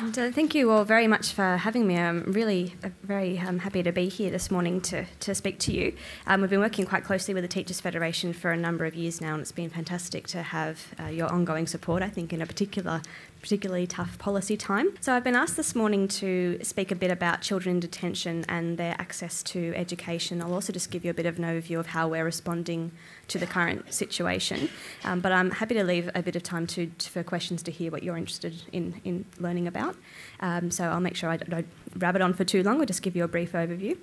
And uh, thank you all very much for having me. I'm really uh, very um, happy to be here this morning to, to speak to you. Um, we've been working quite closely with the Teachers Federation for a number of years now, and it's been fantastic to have uh, your ongoing support, I think, in a particular particularly tough policy time. So I've been asked this morning to speak a bit about children in detention and their access to education. I'll also just give you a bit of an overview of how we're responding to the current situation. Um, but I'm happy to leave a bit of time to, to, for questions to hear what you're interested in, in learning about. Um, so I'll make sure I don't rabbit on for too long. I'll just give you a brief overview.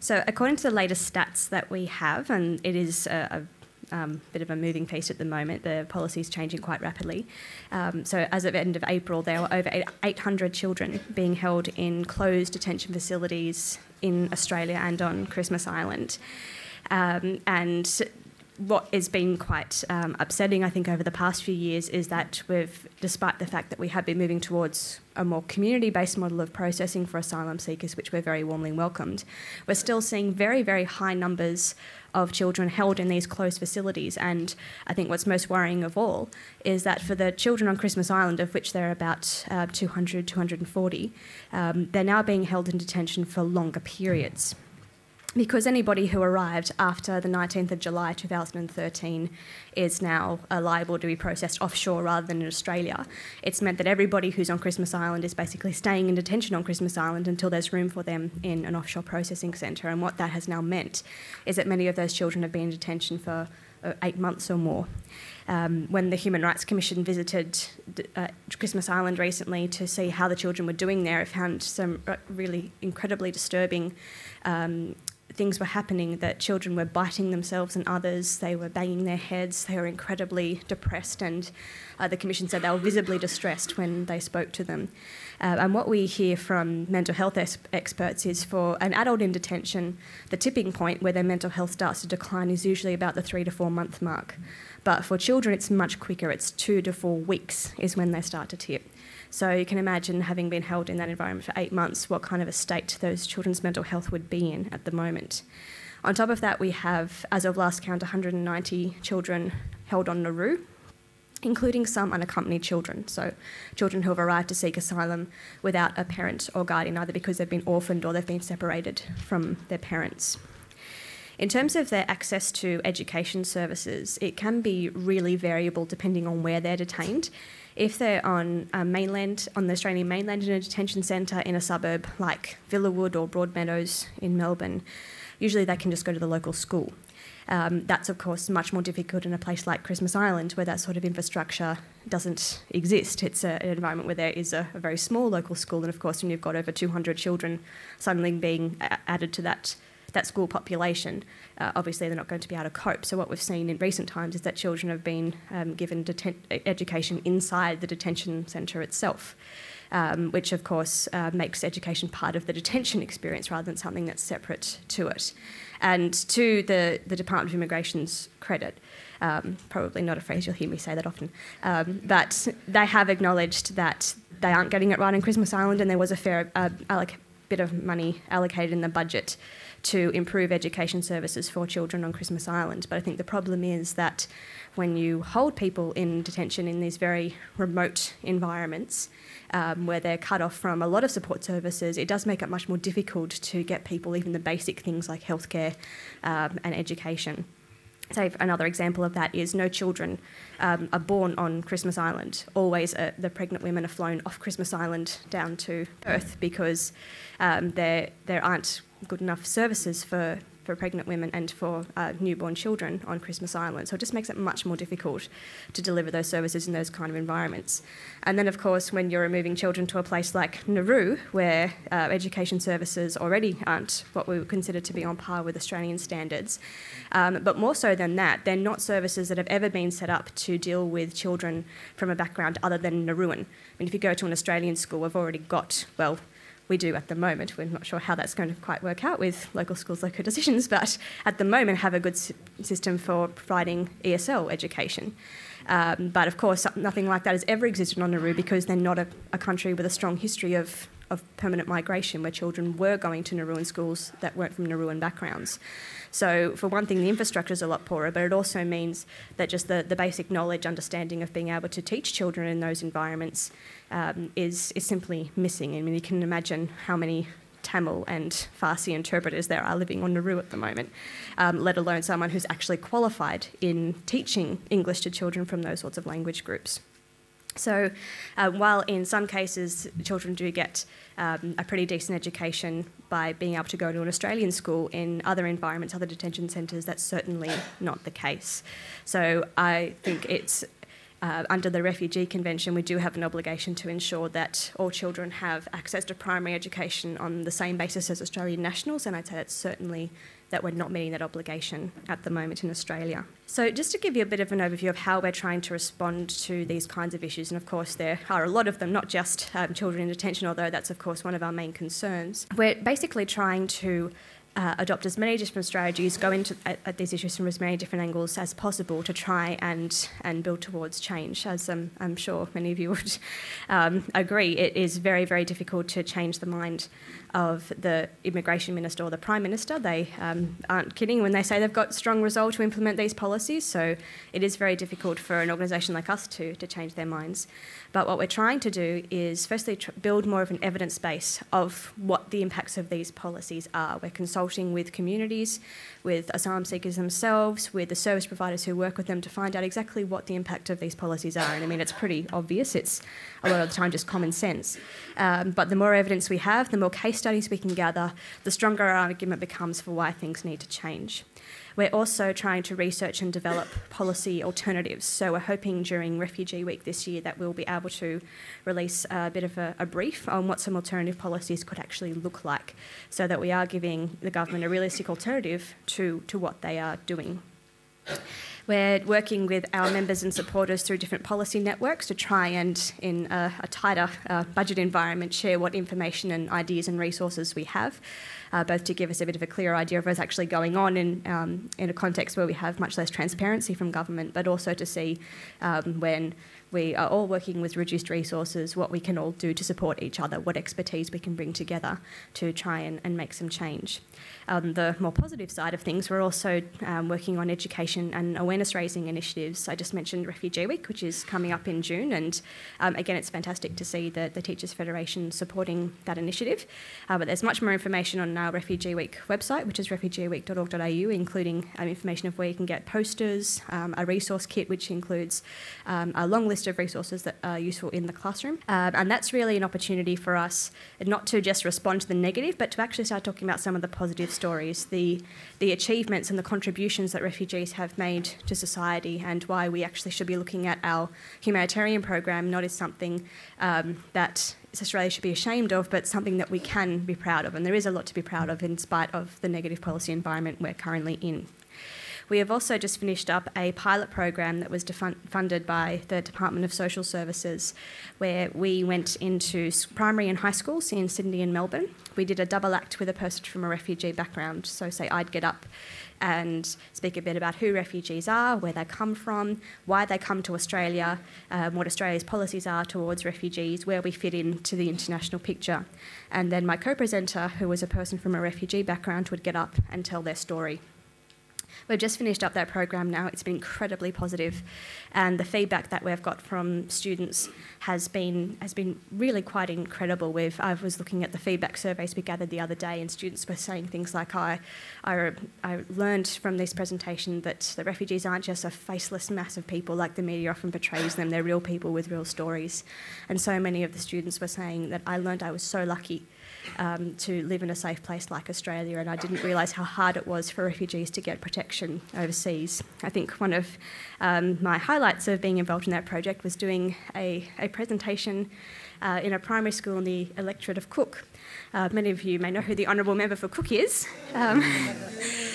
So according to the latest stats that we have, and it is a, a um, bit of a moving piece at the moment. The policy is changing quite rapidly. Um, so, as of end of April, there were over 800 children being held in closed detention facilities in Australia and on Christmas Island. Um, and what has been quite um, upsetting, I think, over the past few years is that we've, despite the fact that we have been moving towards a more community based model of processing for asylum seekers, which we're very warmly welcomed, we're still seeing very, very high numbers of children held in these closed facilities. And I think what's most worrying of all is that for the children on Christmas Island, of which there are about uh, 200, 240, um, they're now being held in detention for longer periods because anybody who arrived after the 19th of July 2013 is now uh, liable to be processed offshore rather than in Australia, it's meant that everybody who's on Christmas Island is basically staying in detention on Christmas Island until there's room for them in an offshore processing centre. And what that has now meant is that many of those children have been in detention for uh, eight months or more. Um, when the Human Rights Commission visited uh, Christmas Island recently to see how the children were doing there, it found some uh, really incredibly disturbing um, things were happening that children were biting themselves and others, they were banging their heads, they were incredibly depressed, and uh, the Commission said they were visibly distressed when they spoke to them. Uh, and what we hear from mental health es- experts is for an adult in detention, the tipping point where their mental health starts to decline is usually about the three to four month mark. But for children, it's much quicker, it's two to four weeks is when they start to tip. So you can imagine having been held in that environment for eight months, what kind of a state those children's mental health would be in at the moment. On top of that, we have, as of last count, 190 children held on Nauru, including some unaccompanied children, so children who have arrived to seek asylum without a parent or guardian, either because they've been orphaned or they've been separated from their parents. In terms of their access to education services, it can be really variable depending on where they're detained. If they're on uh, mainland, on the Australian mainland in a detention centre in a suburb like Villawood or Broadmeadows in Melbourne, usually they can just go to the local school. Um, that's, of course, much more difficult in a place like Christmas Island, where that sort of infrastructure doesn't exist. It's a, an environment where there is a, a, very small local school, and of course, when you've got over 200 children suddenly being a- added to that that school population, uh, obviously they're not going to be able to cope. So what we've seen in recent times is that children have been um, given deten- education inside the detention centre itself. Um, which of course uh, makes education part of the detention experience rather than something that's separate to it. And to the, the Department of Immigration's credit, um, probably not a phrase you'll hear me say that often, um, but they have acknowledged that they aren't getting it right in Christmas Island, and there was a fair uh, alloc- bit of money allocated in the budget to improve education services for children on Christmas Island. But I think the problem is that when you hold people in detention in these very remote environments, um, where they're cut off from a lot of support services, it does make it much more difficult to get people even the basic things like healthcare um, and education. So another example of that is no children um, are born on Christmas Island. Always uh, the pregnant women are flown off Christmas Island down to Perth because um, there there aren't good enough services for, for pregnant women and for uh, newborn children on Christmas Island. So it just makes it much more difficult to deliver those services in those kind of environments. And then, of course, when you're removing children to a place like Nauru, where uh, education services already aren't what we would consider to be on par with Australian standards, um, but more so than that, they're not services that have ever been set up to deal with children from a background other than Nauruan. I mean, if you go to an Australian school, we've already got, well, we do at the moment. We're not sure how that's going to quite work out with local schools, local decisions, but at the moment have a good system for providing ESL education. Um, but of course, nothing like that has ever existed on Nauru because they're not a, a country with a strong history of of permanent migration where children were going to Nauruan schools that weren't from Nauruan backgrounds. So, for one thing, the infrastructure is a lot poorer, but it also means that just the, the basic knowledge, understanding of being able to teach children in those environments um, is, is simply missing. I mean, you can imagine how many Tamil and Farsi interpreters there are living on Nauru at the moment, um, let alone someone who's actually qualified in teaching English to children from those sorts of language groups. So, uh, while in some cases children do get um, a pretty decent education by being able to go to an Australian school, in other environments, other detention centres, that's certainly not the case. So, I think it's uh, under the Refugee Convention, we do have an obligation to ensure that all children have access to primary education on the same basis as Australian nationals, and I'd say that's certainly that we're not meeting that obligation at the moment in Australia. So, just to give you a bit of an overview of how we're trying to respond to these kinds of issues, and of course, there are a lot of them, not just um, children in detention, although that's, of course, one of our main concerns. We're basically trying to uh, adopt as many different strategies, go into at, at, these issues from as many different angles as possible to try and and build towards change. As um, I'm sure many of you would um, agree, it is very very difficult to change the mind of the immigration minister or the prime minister. They um, aren't kidding when they say they've got strong resolve to implement these policies. So it is very difficult for an organisation like us to to change their minds. But what we're trying to do is firstly tr- build more of an evidence base of what the impacts of these policies are. We're consulting with communities, with asylum seekers themselves, with the service providers who work with them to find out exactly what the impact of these policies are. And I mean, it's pretty obvious, it's a lot of the time just common sense. Um, but the more evidence we have, the more case studies we can gather, the stronger our argument becomes for why things need to change. We're also trying to research and develop policy alternatives. So we're hoping during Refugee Week this year that we'll be able to release a bit of a, a brief on what some alternative policies could actually look like, so that we are giving the government a realistic alternative to, to what they are doing. We're working with our members and supporters through different policy networks to try and, in a, a tighter uh, budget environment, share what information and ideas and resources we have uh, both to give us a bit of a clearer idea of what's actually going on in, um, in a context where we have much less transparency from government, but also to see um, when we are all working with reduced resources, what we can all do to support each other, what expertise we can bring together to try and, and make some change. Um, the more positive side of things, we're also um, working on education and awareness raising initiatives. I just mentioned Refugee Week, which is coming up in June, and um, again, it's fantastic to see the, the Teachers Federation supporting that initiative. Uh, but there's much more information on our Refugee Week website, which is refugeeweek.org.au, including um, information of where you can get posters, um, a resource kit, which includes um, a long list list of resources that are useful in the classroom. Um, and that's really an opportunity for us not to just respond to the negative, but to actually start talking about some of the positive stories, the, the achievements and the contributions that refugees have made to society, and why we actually should be looking at our humanitarian program not as something um, that Australia should be ashamed of, but something that we can be proud of. And there is a lot to be proud of in spite of the negative policy environment we're currently in. We have also just finished up a pilot program that was defun- funded by the Department of Social Services, where we went into primary and high schools in Sydney and Melbourne. We did a double act with a person from a refugee background. So, say I'd get up and speak a bit about who refugees are, where they come from, why they come to Australia, um, what Australia's policies are towards refugees, where we fit into the international picture. And then my co presenter, who was a person from a refugee background, would get up and tell their story. We've just finished up that program now. It's been incredibly positive, and the feedback that we've got from students has been has been really quite incredible. We've I was looking at the feedback surveys we gathered the other day, and students were saying things like, "I, I, I learned from this presentation that the refugees aren't just a faceless mass of people like the media often portrays them. They're real people with real stories." And so many of the students were saying that I learned I was so lucky um, to live in a safe place like Australia, and I didn't realise how hard it was for refugees to get protection overseas. I think one of um, my highlights of being involved in that project was doing a, a presentation uh, in a primary school in the electorate of Cook. Uh, many of you may know who the Honourable Member for Cook is. Um,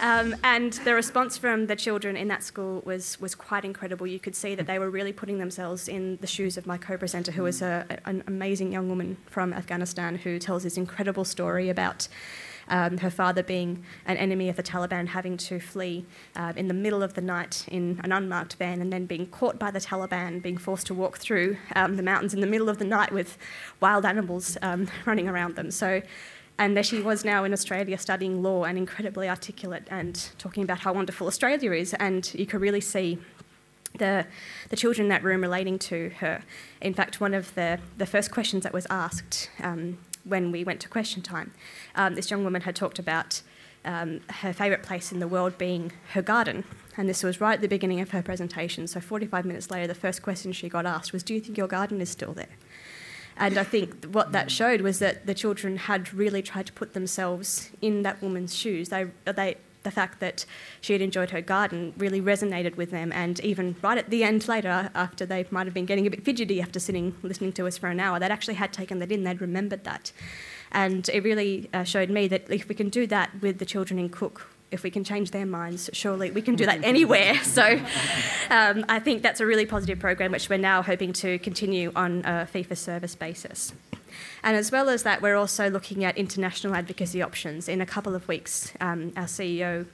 Um, and the response from the children in that school was, was quite incredible. You could see that they were really putting themselves in the shoes of my co presenter, who is a, an amazing young woman from Afghanistan who tells this incredible story about um, her father being an enemy of the Taliban, having to flee uh, in the middle of the night in an unmarked van, and then being caught by the Taliban, being forced to walk through um, the mountains in the middle of the night with wild animals um, running around them. So and there she was now in Australia studying law and incredibly articulate and talking about how wonderful Australia is. And you could really see the, the children in that room relating to her. In fact, one of the, the first questions that was asked um, when we went to question time, um, this young woman had talked about um, her favourite place in the world being her garden. And this was right at the beginning of her presentation. So, 45 minutes later, the first question she got asked was, Do you think your garden is still there? And I think what that showed was that the children had really tried to put themselves in that woman's shoes. They, they, the fact that she had enjoyed her garden really resonated with them. And even right at the end later, after they might have been getting a bit fidgety after sitting listening to us for an hour, they'd actually had taken that in, they'd remembered that. And it really uh, showed me that if we can do that with the children in Cook, if we can change their minds, surely we can do that anywhere. So um, I think that's a really positive program, which we're now hoping to continue on a fee for service basis. And as well as that, we're also looking at international advocacy options. In a couple of weeks, um, our CEO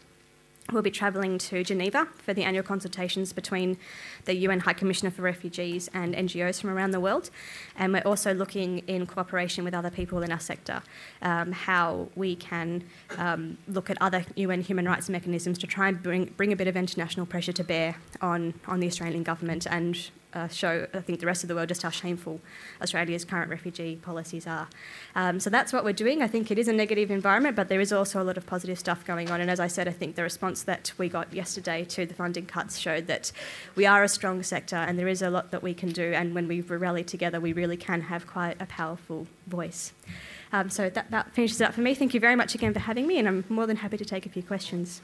We'll be travelling to Geneva for the annual consultations between the UN High Commissioner for Refugees and NGOs from around the world. And we're also looking in cooperation with other people in our sector um, how we can um, look at other UN human rights mechanisms to try and bring, bring a bit of international pressure to bear on, on the Australian government and uh, show, I think, the rest of the world just how shameful Australia's current refugee policies are. Um, so that's what we're doing. I think it is a negative environment, but there is also a lot of positive stuff going on. And as I said, I think the response that we got yesterday to the funding cuts showed that we are a strong sector and there is a lot that we can do. And when we rally together, we really can have quite a powerful voice. Um, so that, that finishes it up for me. Thank you very much again for having me, and I'm more than happy to take a few questions.